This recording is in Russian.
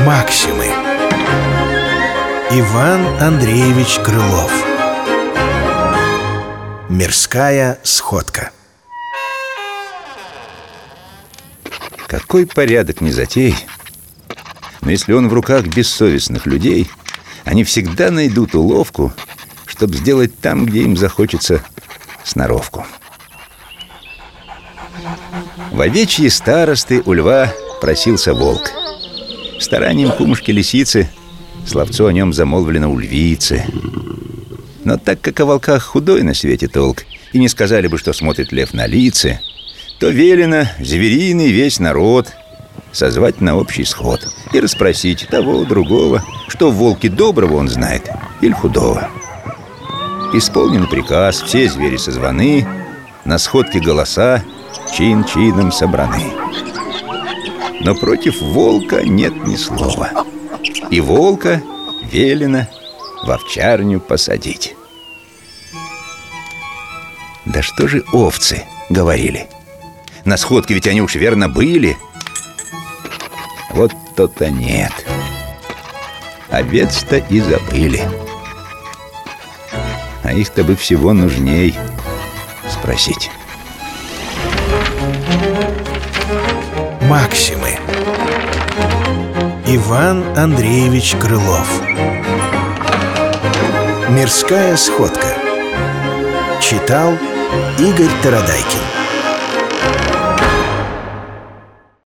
Максимы. Иван Андреевич Крылов. Мирская сходка. Какой порядок не затей Но если он в руках бессовестных людей Они всегда найдут уловку Чтобы сделать там, где им захочется сноровку. В овечьи старосты у льва просился волк. Старанием кумушки-лисицы Словцо о нем замолвлено у львицы. Но так как о волках худой на свете толк И не сказали бы, что смотрит лев на лице То велено звериный весь народ Созвать на общий сход И расспросить того, другого Что в волке доброго он знает или худого. Исполнен приказ, все звери созваны На сходке голоса чин-чином собраны. Но против волка нет ни слова. И волка велено в овчарню посадить. Да что же овцы говорили? На сходке ведь они уж верно были. Вот то-то нет. Овец-то и забыли. А их-то бы всего нужней спросить Максимы. Иван Андреевич Крылов. Мирская сходка. Читал Игорь Тарадайкин